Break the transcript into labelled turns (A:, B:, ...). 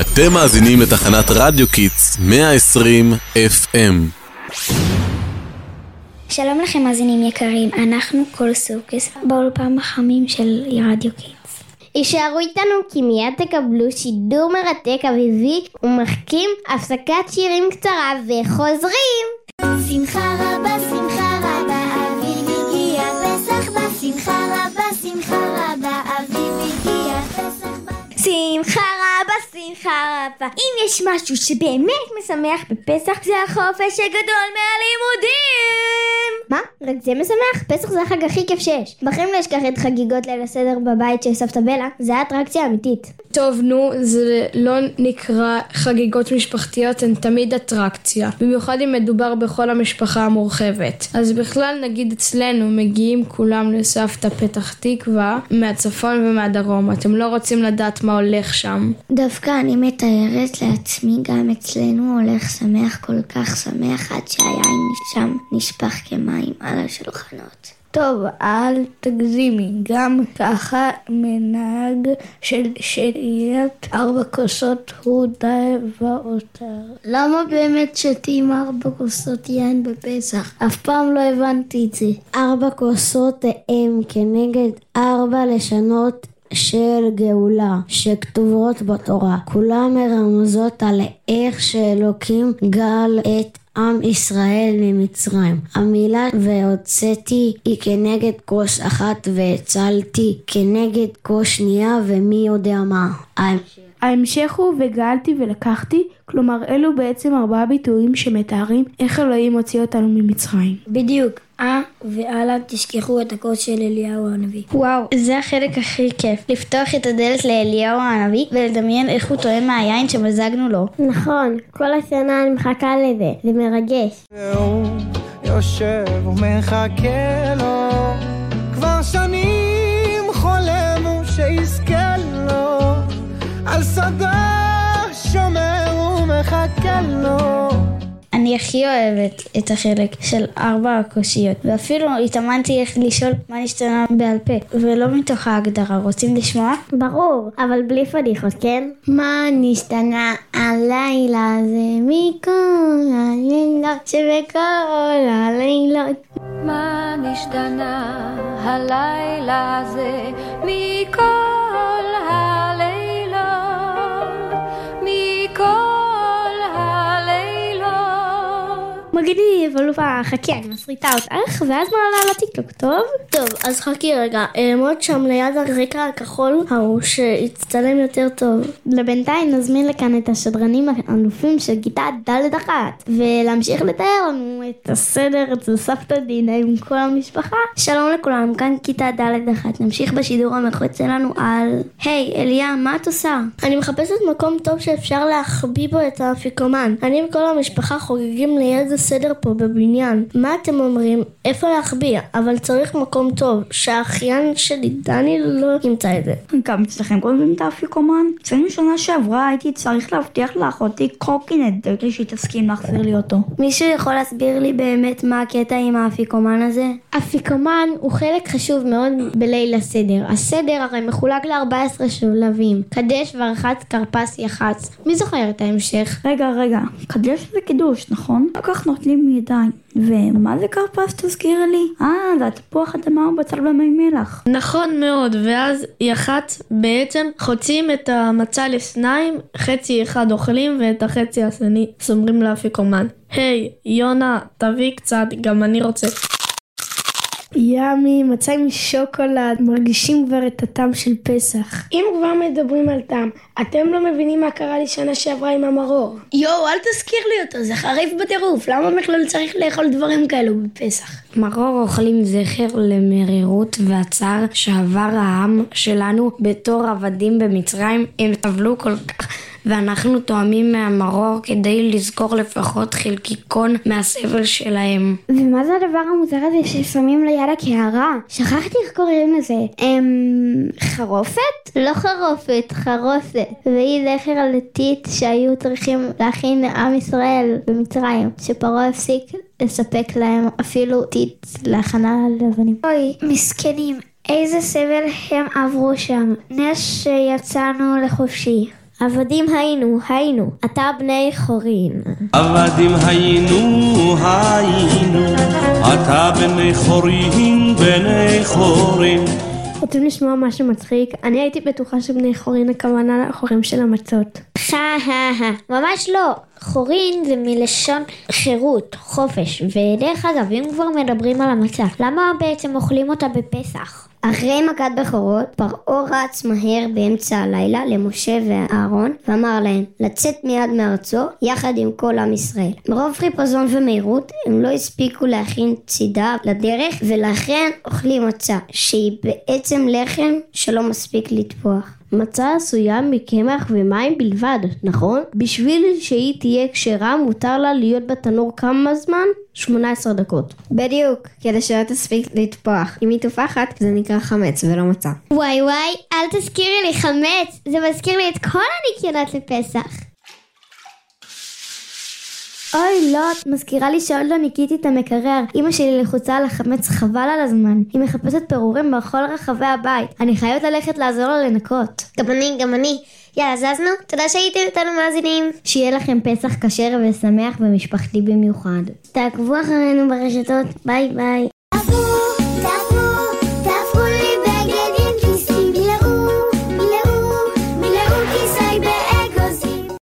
A: אתם מאזינים לתחנת רדיו Kids 120 FM.
B: שלום לכם מאזינים יקרים, אנחנו כל סורקס באולפן החמים של רדיו Kids.
C: יישארו איתנו כי מיד תקבלו שידור מרתק אביבי ומחכים הפסקת שירים קצרה וחוזרים!
D: שמחה רבה, שמחה רבה, אביב הגיע פסח בא, שמחה רבה, שמחה רבה, אביב הגיע פסח בא.
C: שמחה רבה, שמחה רבה. אם יש משהו שבאמת משמח בפסח זה החופש הגדול מהלימודים! רק זה משמח? פסח זה החג הכי כיף שיש. בחיים לא אשכח את חגיגות ליל הסדר בבית של סבתא בלה, זה אטרקציה אמיתית.
E: טוב, נו, זה לא נקרא חגיגות משפחתיות, הן תמיד אטרקציה. במיוחד אם מדובר בכל המשפחה המורחבת. אז בכלל, נגיד אצלנו, מגיעים כולם לסבתא פתח תקווה, מהצפון ומהדרום. אתם לא רוצים לדעת מה הולך שם.
B: דווקא אני מתארת לעצמי גם אצלנו הולך שמח כל כך שמח עד שהיין שם נשפך כמים על השולחנות. טוב, אל תגזימי, גם ככה מנהג של שתיית ארבע כוסות הוא די והותר. למה באמת שתים ארבע כוסות יין בפסח? אף פעם לא הבנתי את זה. ארבע כוסות הם כנגד ארבע לשונות של גאולה שכתובות בתורה. כולם מרמזות על איך שאלוקים גל את עם ישראל ממצרים. המילה והוצאתי היא כנגד כוס אחת והצלתי כנגד כוס שנייה ומי יודע מה.
F: ההמשך הוא וגאלתי ולקחתי, כלומר אלו בעצם ארבעה ביטויים שמתארים איך אלוהים הוציא אותנו ממצרים.
B: בדיוק. אה, והלאה תשכחו את הקוד של אליהו הנביא.
C: וואו, זה החלק הכי כיף. לפתוח את הדלת לאליהו הנביא ולדמיין איך הוא טועם מהיין שמזגנו לו. נכון, כל השנה אני מחכה לזה, זה מרגש.
G: והוא יושב ומחכה לו על שדה שומר ומחכה לו
C: אני הכי אוהבת את החלק של ארבע הקושיות, ואפילו התאמנתי איך לשאול מה נשתנה בעל פה, ולא מתוך ההגדרה. רוצים לשמוע? ברור, אבל בלי פדיחות, כן? מה נשתנה הלילה הזה מכל הלילות שבכל הלילות?
D: מה נשתנה הלילה הזה מכל
C: מגניב, אלופה, חכי, אני מסריטה אותך, ואז מעלה לטיקטוק, טוב? טוב, אז חכי רגע, אעמוד שם ליד הרקע הכחול ההוא שיצטלם יותר טוב. לבינתיים נזמין לכאן את השדרנים האלופים של כיתה ד' אחת, ולהמשיך לתאר לנו את הסדר אצל סבתא דינה עם כל המשפחה. שלום לכולם, כאן כיתה ד' אחת, נמשיך בשידור המחוץ שלנו על... היי, אליה, מה את עושה? אני מחפשת מקום טוב שאפשר להחביא בו את האפיקומן. אני וכל המשפחה חוגגים ליד הסדר פה בבניין. מה אתם אומרים? איפה להחביא? אבל צריך מקום טוב, שהאחיין שלי דני לא ימצא את זה.
H: גם אצלכם כותבים את האפיקומן? אצלנו שנה שעברה הייתי צריך להבטיח לאחותי קורקינט כדי שהיא תסכים להחזיר לי אותו.
C: מישהו יכול להסביר לי באמת מה הקטע עם האפיקומן הזה? אפיקומן הוא חלק חשוב מאוד בליל הסדר. הסדר הרי מחולק ל-14 שלבים. קדש ורחץ כרפס יח"צ. מי זוכר את ההמשך?
H: רגע, רגע, קדש זה קידוש, נכון? לא כך נוטלים מידיים. ומה זה כרפס תזכירי לי? אה, זה התפוח אדמה ובצל ומי מלח.
E: נכון מאוד, ואז יח"צ בעצם חוצים את המצה לשניים, חצי אחד אוכלים ואת החצי השני סומרים לאפיקומן. היי, יונה, תביא קצת, גם אני רוצה.
F: ימי, מצה עם שוקולד, מרגישים כבר את הטעם של פסח.
I: אם כבר מדברים על טעם, אתם לא מבינים מה קרה לי שנה שעברה עם המרור.
B: יואו, אל תזכיר לי אותו, זה חריף בטירוף, למה בכלל צריך לאכול דברים כאלו בפסח?
C: מרור אוכלים זכר למרירות והצער שעבר העם שלנו בתור עבדים במצרים. הם סבלו כל כך ואנחנו טועמים מהמרור כדי לזכור לפחות חלקיקון מהסבל שלהם.
B: ומה זה הדבר המוזר הזה ששמים ליד הקערה? שכחתי איך קוראים לזה. אמ... חרופת? לא חרופת, חרוסת. והיא זכר הלטית שהיו צריכים להכין לעם ישראל במצרים, שפרעה הפסיק לספק להם אפילו טיט להכנה ללבנים. אוי, מסכנים. איזה סבל הם עברו שם. נס שיצאנו לחופשי.
J: עבדים היינו, היינו, אתה בני חורין.
K: עבדים היינו, היינו, אתה בני חורין, בני חורין.
J: רוצים לשמוע משהו מצחיק? אני הייתי בטוחה שבני חורין הכוונה לחורים של המצות.
L: חה חה חה, ממש לא. חורין זה מלשון חירות, חופש, ודרך אגב, אם כבר מדברים על המצה, למה בעצם אוכלים אותה בפסח? אחרי מכת בכורות, פרעה רץ מהר באמצע הלילה למשה ואהרון, ואמר להם לצאת מיד מארצו, יחד עם כל עם ישראל. מרוב חיפזון ומהירות, הם לא הספיקו להכין צידה לדרך, ולכן אוכלים מצה, שהיא בעצם לחם שלא מספיק לטפוח.
J: מצה עשויה מקמח ומים בלבד, נכון? בשביל שהיא תהיה כשרה מותר לה להיות בתנור כמה זמן? 18 דקות.
L: בדיוק, כדי שלא תספיק לטפוח. אם היא טופחת, זה נקרא חמץ ולא מצה. וואי וואי, אל תזכירי לי חמץ, זה מזכיר לי את כל הניקיונות לפסח.
J: אוי, לא, את מזכירה לי שעוד לא ניקיתי את המקרר. אמא שלי לחוצה על החמץ חבל על הזמן. היא מחפשת פירורים בכל רחבי הבית. אני חייבת ללכת לעזור לה לנקות.
L: גם אני, גם אני. יאללה, זזנו? תודה שהייתם איתנו מאזינים.
J: שיהיה לכם פסח כשר ושמח ומשפחתי במיוחד.
L: תעקבו אחרינו ברשתות, ביי ביי.